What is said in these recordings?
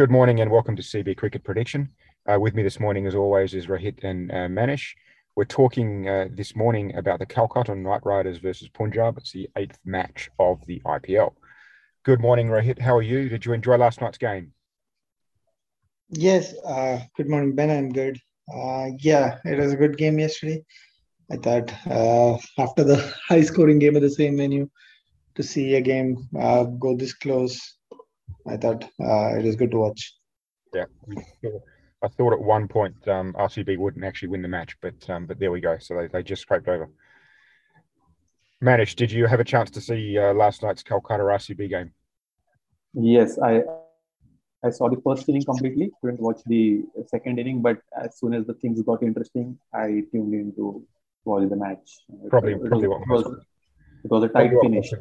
Good morning and welcome to CB Cricket Prediction. Uh, with me this morning, as always, is Rohit and uh, Manish. We're talking uh, this morning about the Calcutta Knight Riders versus Punjab. It's the eighth match of the IPL. Good morning, Rohit. How are you? Did you enjoy last night's game? Yes. Uh, good morning, Ben. I'm good. Uh, yeah, it was a good game yesterday. I thought uh, after the high scoring game of the same venue, to see a game go this close I thought uh, it was good to watch. Yeah, I thought at one point um, RCB wouldn't actually win the match, but um, but there we go. So they, they just scraped over. Manish, did you have a chance to see uh, last night's Calcutta RCB game? Yes, I I saw the first inning completely. Couldn't watch the second inning, but as soon as the things got interesting, I tuned in to watch the match. Probably, it, probably it was, what was, it was a tight finish.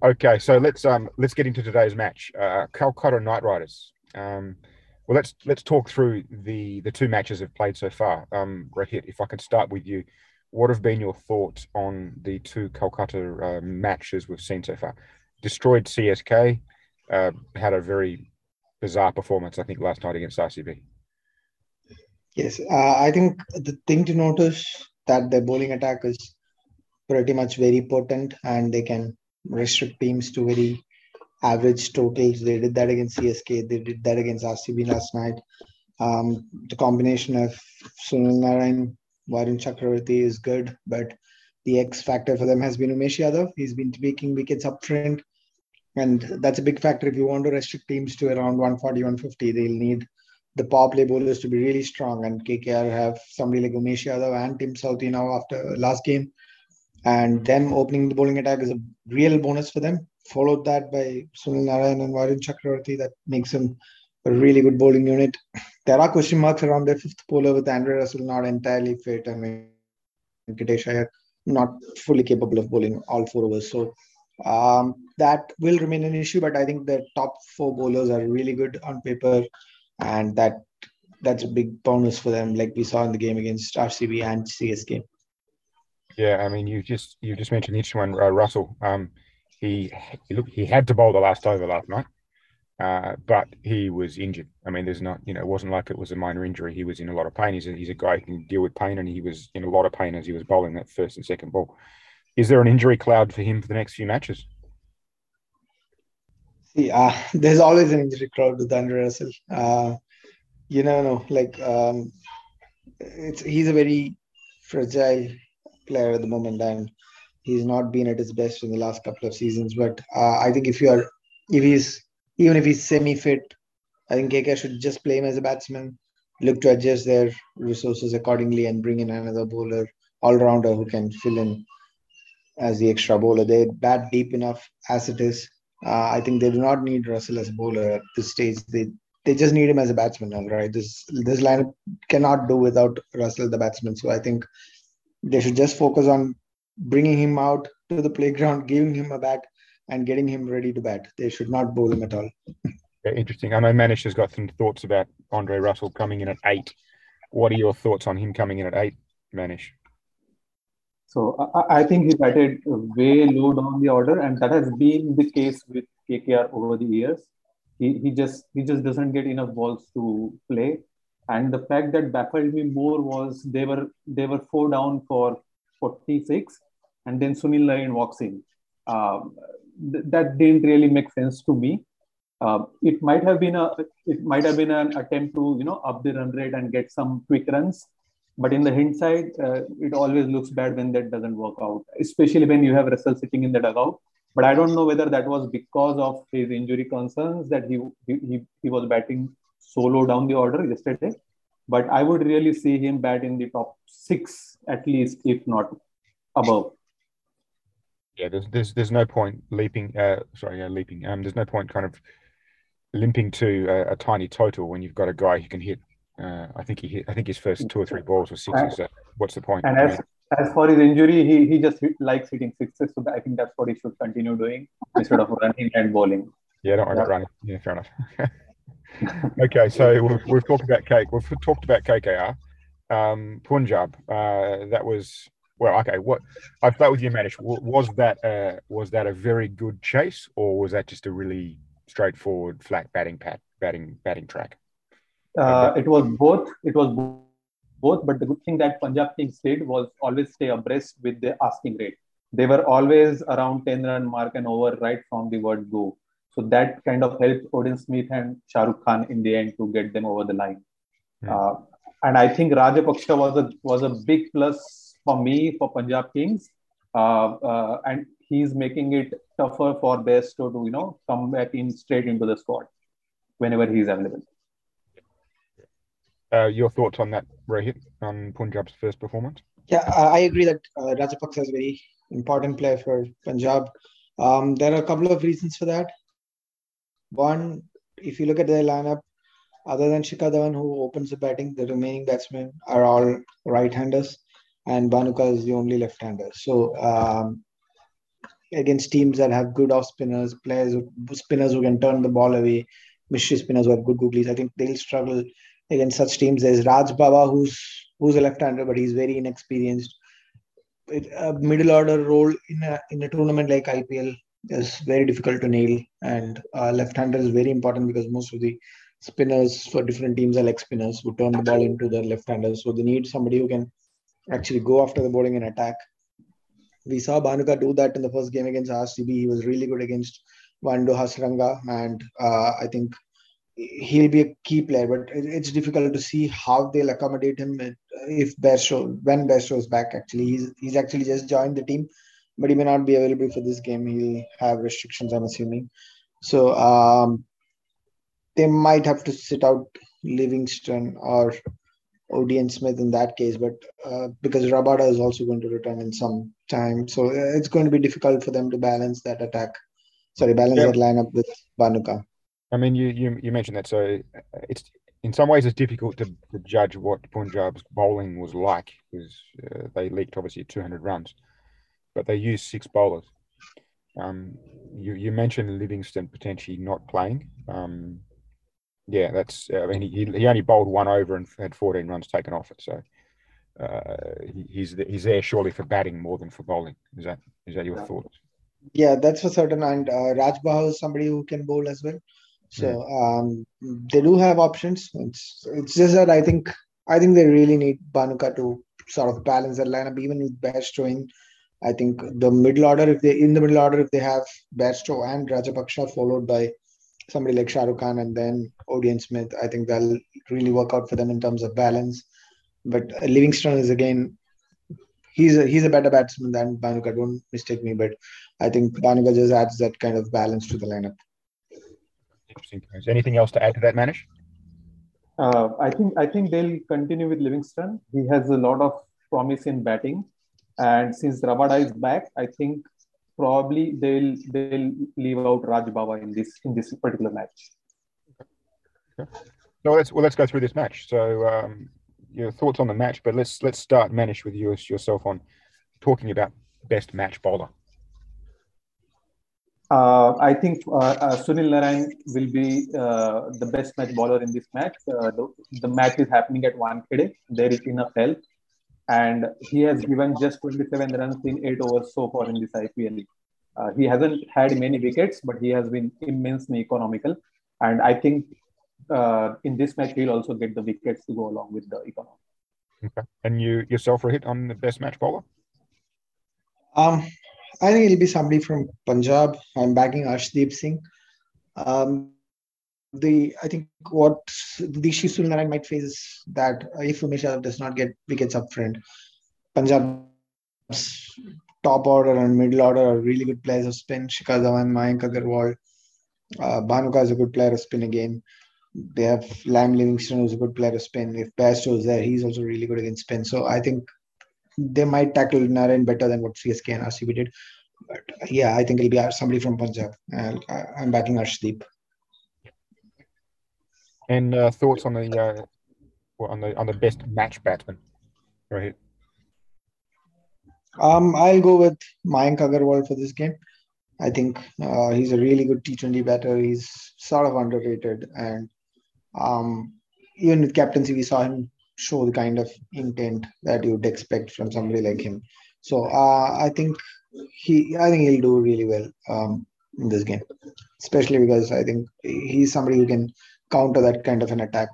Okay, so let's um let's get into today's match. Uh, Calcutta Knight Riders. Um, well, let's let's talk through the the two matches they've played so far. Um, Rohit, if I could start with you, what have been your thoughts on the two Calcutta uh, matches we've seen so far? Destroyed CSK, uh, had a very bizarre performance, I think, last night against RCB. Yes, uh, I think the thing to notice that the bowling attack is pretty much very potent, and they can restrict teams to very average totals. They did that against CSK. They did that against RCB last night. Um, the combination of Sunil Narine, Varun Chakravarthy is good, but the X factor for them has been Umesh Yadav. He's been taking wickets up front, and that's a big factor. If you want to restrict teams to around 140, 150, they'll need the power play bowlers to be really strong. And KKR have somebody like Umesh Yadav and Tim Southee now after last game and them opening the bowling attack is a real bonus for them. Followed that by Sunil Narine and Varun Chakravarthy, that makes them a really good bowling unit. There are question marks around their fifth bowler with Andre Russell not entirely fit. I mean, Venkatesh not fully capable of bowling all four overs. So um, that will remain an issue, but I think the top four bowlers are really good on paper, and that that's a big bonus for them, like we saw in the game against RCB and CSK. Yeah, I mean, you just you just mentioned the interesting one, uh, Russell. Um, he he look he had to bowl the last over last night, uh, but he was injured. I mean, there's not you know it wasn't like it was a minor injury. He was in a lot of pain. He's a, he's a guy who can deal with pain, and he was in a lot of pain as he was bowling that first and second ball. Is there an injury cloud for him for the next few matches? See, uh, there's always an injury cloud with Andre Russell. Uh, you know, like um, it's he's a very fragile player at the moment, and he's not been at his best in the last couple of seasons. But uh, I think if you are, if he's even if he's semi-fit, I think KK should just play him as a batsman, look to adjust their resources accordingly, and bring in another bowler, all-rounder who can fill in as the extra bowler. They bat deep enough as it is. Uh, I think they do not need Russell as a bowler at this stage. They they just need him as a batsman, all right. This this lineup cannot do without Russell the batsman. So I think they should just focus on bringing him out to the playground, giving him a bat, and getting him ready to bat. They should not bowl him at all. Yeah, interesting. I know Manish has got some thoughts about Andre Russell coming in at eight. What are your thoughts on him coming in at eight, Manish? So I, I think he batted way low down the order, and that has been the case with KKR over the years. He, he just he just doesn't get enough balls to play and the fact that baffled me more was they were they were four down for 46, and then Sunil Narine walks in. Um, th- that didn't really make sense to me. Uh, it might have been a it might have been an attempt to you know up the run rate and get some quick runs, but in the hindsight, uh, it always looks bad when that doesn't work out, especially when you have Russell sitting in the dugout. But I don't know whether that was because of his injury concerns that he he, he was batting solo down the order yesterday. But I would really see him bat in the top six at least, if not above. Yeah, there's there's, there's no point leaping. Uh, sorry, yeah, leaping. Um, there's no point kind of limping to a, a tiny total when you've got a guy who can hit. Uh, I think he hit. I think his first two or three balls were sixes. So what's the point? And as, as for his injury, he, he just hit, likes hitting sixes. So I think that's what he should continue doing instead of running and bowling. Yeah, don't worry about running. Yeah, fair enough. okay, so we've, we've, talked about cake. We've talked about KKR. Um, Punjab. Uh, that was well. Okay, what I start with you, Manish. Was that uh, was that a very good chase, or was that just a really straightforward, flat batting pat, batting batting track? Uh, it was both. It was both. But the good thing that Punjab Kings did was always stay abreast with the asking rate. They were always around 10 run mark and over right from the word go. So that kind of helped Odean Smith and Shahrukh Khan in the end to get them over the line. Hmm. Uh, and I think Rajapaksa was a was a big plus for me for Punjab Kings, uh, uh, and he's making it tougher for Bairstow to you know come back in straight into the squad whenever he's available. Uh, your thoughts on that, Rohit, on Punjab's first performance? Yeah, I agree that uh, Rajapaksa is a very important player for Punjab. Um, there are a couple of reasons for that. One, if you look at their lineup, other than Shikhar Dhawan, who opens the batting, the remaining batsmen are all right-handers, and Bhanuka is the only left-hander. So um, against teams that have good off spinners, players, spinners who can turn the ball away, mystery spinners who have good googlies, I think they'll struggle against such teams. There's Raj Bawa, who's who's a left-hander, but he's very inexperienced. A middle order role in a in a tournament like IPL is very difficult to nail, and uh, left-hander is very important because most of the spinners for different teams are leg spinners who turn the ball into their left-handers. So they need somebody who can actually go after the bowling and attack. We saw Bhanuka do that in the first game against RCB. He was really good against Wanindu Hasaranga, and uh, I think he'll be a key player. But it's difficult to see how they'll accommodate him if Bairstow, when Bairstow is back. Actually, he's he's actually just joined the team, but he may not be available for this game. He'll have restrictions, I'm assuming. So um, they might have to sit out Livingstone or Odean Smith in that case, but uh, because Rabada is also going to return in some time, so uh, it's going to be difficult for them to balance that attack. Sorry, balance yeah. that lineup with Bhanuka. I mean, you, you you mentioned that, so uh, it's in some ways it's difficult to, to judge what Punjab's bowling was like because uh, they leaked obviously 200 runs, but they used six bowlers. Um, you you mentioned Livingstone potentially not playing. Um, yeah, that's. I mean, he, he only bowled one over and had 14 runs taken off it. So uh, he's he's there surely for batting more than for bowling. Is that is that your thoughts? Yeah, that's for certain. And uh, Raj Bawa is somebody who can bowl as well. So yeah. um, they do have options. It's it's just that I think I think they really need Bhanuka to sort of balance that lineup, even with Bairstow in. I think the middle order, if they in the middle order, if they have Bairstow and Rajapaksa followed by somebody like Shahrukh Khan and then Odean Smith, I think that'll really work out for them in terms of balance. But uh, Livingstone is again, he's a, he's a better batsman than Bhanuka. Don't mistake me, but I think Bhanuka just adds that kind of balance to the lineup. Interesting. Is anything else to add to that, Manish? Uh, I think I think they'll continue with Livingstone. He has a lot of promise in batting, and since Rabada is back, I think probably they'll they'll leave out Raj Bawa in this in this particular match. Okay. So let's well let's go through this match. So um, your thoughts on the match, but let's let's start Manish with you yourself on talking about best match bowler. Uh, I think uh, uh, Sunil Narine will be uh, the best match bowler in this match. Uh, the, the, match is happening at one Wankhede. There is enough help and he has given just 27 runs in eight overs so far in this IPL. Uh, he hasn't had many wickets, but he has been immensely economical. And I think uh, in this match, he'll also get the wickets to go along with the economy. Okay. And you yourself were hit on the best match bowler? Um, I think it'll be somebody from Punjab. I'm backing Arshdeep Singh. Um, the I think what the Sunil Narine might face is that if Umesh Yadav does not get wickets up front, Punjab's top order and middle order are really good players of spin. Shikhar Dhawan, Mayank Agarwal, uh, Bhanuka is a good player of spin again. They have Liam Livingstone, who's a good player of spin. If Bairstow is there, he's also really good against spin. So I think they might tackle Narine better than what CSK and RCB did. But yeah, I think it'll be somebody from Punjab. I'm backing Arshdeep. And uh, thoughts on the uh, on the on the best match batsman, right? Um, I'll go with Mayank Agarwal for this game. I think uh, he's a really good T20 batter. He's sort of underrated, and um, even with captaincy, we saw him show the kind of intent that you'd expect from somebody like him. So uh, I think he, I think he'll do really well. Um, in this game, especially because I think he's somebody who can counter that kind of an attack.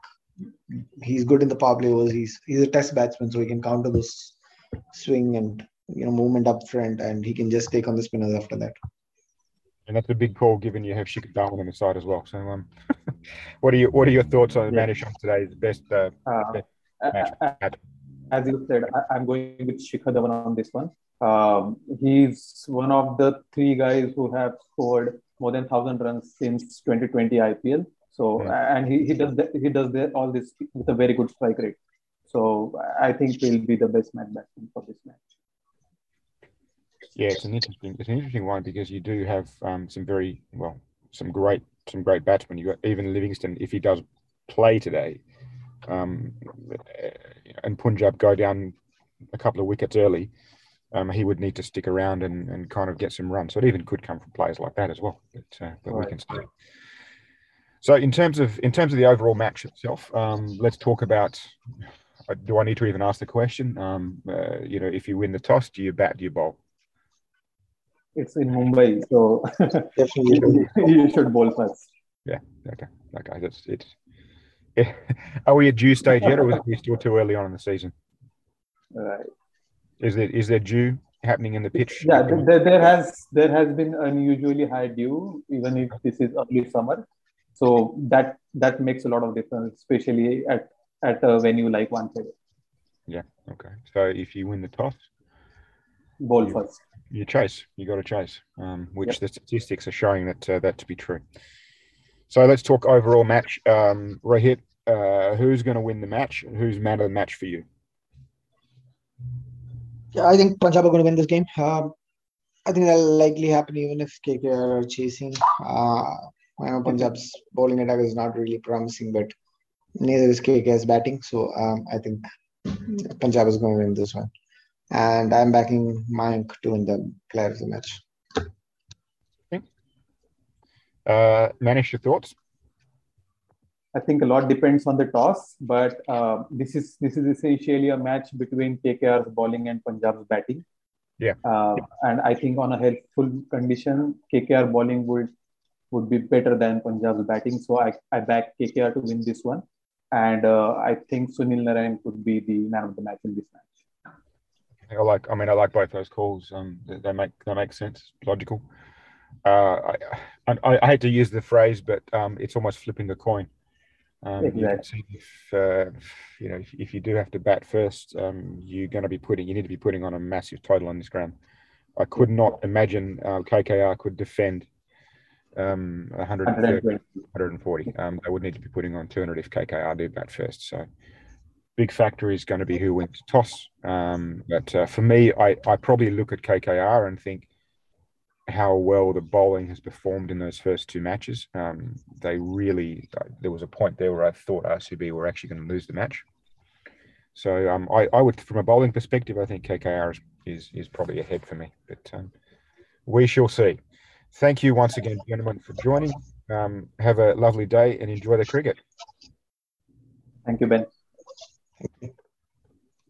He's good in the power play overs. He's he's a test batsman, so he can counter this swing and you know movement up front, and he can just take on the spinners after that. And that's a big call, given you have Shikhar Dhawan on the side as well. So, um, what are you what are your thoughts on yeah. Manish on today's best, uh, uh, best match? Uh, as you said, I, am going with Shikhar Dhawan on this one. Um, he's one of the three guys who have scored more than thousand runs since 2020 IPL. So yeah. and he, he does that, he does that, all this with a very good strike rate. So I think he'll be the best man batsman for this match. Yeah, it's an interesting it's an interesting one because you do have um, some very well some great some great batsmen. You got even Livingstone if he does play today, um, and Punjab go down a couple of wickets early, um, he would need to stick around and, and kind of get some runs. So it even could come from players like that as well. But, uh, but right. we can see. So in terms of in terms of the overall match itself, um, let's talk about. Uh, do I need to even ask the question? Um, uh, you know, if you win the toss, do you bat? Do you bowl? It's in Mumbai, so definitely you should bowl first. Yeah. Okay. Okay. That's it. Are we at dew stage yet, or is it still too early on in the season? Right. Is there is there dew happening in the pitch? Yeah, there, there has there has been unusually high dew, even if this is early summer. So that that makes a lot of difference, especially at at a venue like Wankhede. Yeah. Okay. So if you win the toss, ball you, first. You chase. You got to chase, um, which yep. the statistics are showing that uh, that to be true. So let's talk overall match. Um, Rohit, uh, who's going to win the match? Who's man of the match for you? Yeah, I think Punjab are going to win this game. Um, I think that'll likely happen even if KKR are chasing. Uh, I know Punjab's bowling attack is not really promising, but neither is KKR's batting. So um, I think Punjab is going to win this one. And I'm backing Mayank to win the player of the match. Uh, Manish, your thoughts? I think a lot depends on the toss, but uh, this is this is essentially a match between KKR's bowling and Punjab's batting. Yeah. Uh, and I think on a helpful condition, KKR bowling would would be better than Punjab's batting. So I, I back KKR to win this one. And uh, I think Sunil Narine could be the man of the match in this match. I like. I mean, I like both those calls. Um, they, they make they make sense, logical uh, I, I, I, hate to use the phrase, but um, it's almost flipping a coin. Um, exactly. You if uh, you know if, if, you do have to bat first, um, you're going to be putting you need to be putting on a massive total on this ground. I could not imagine uh, KKR could defend um, 130, 140. Um, they would need to be putting on 200 if KKR do bat first. So big factor is going to be who wins toss. Um, but uh, for me, I, I probably look at KKR and think how well the bowling has performed in those first two matches. Um, they really, uh, there was a point there where I thought RCB were actually going to lose the match. So um, I, I would, from a bowling perspective, I think KKR is is, is probably ahead for me, but um, we shall see. Thank you once again, gentlemen, for joining. Um, have a lovely day and enjoy the cricket. Thank you, Ben.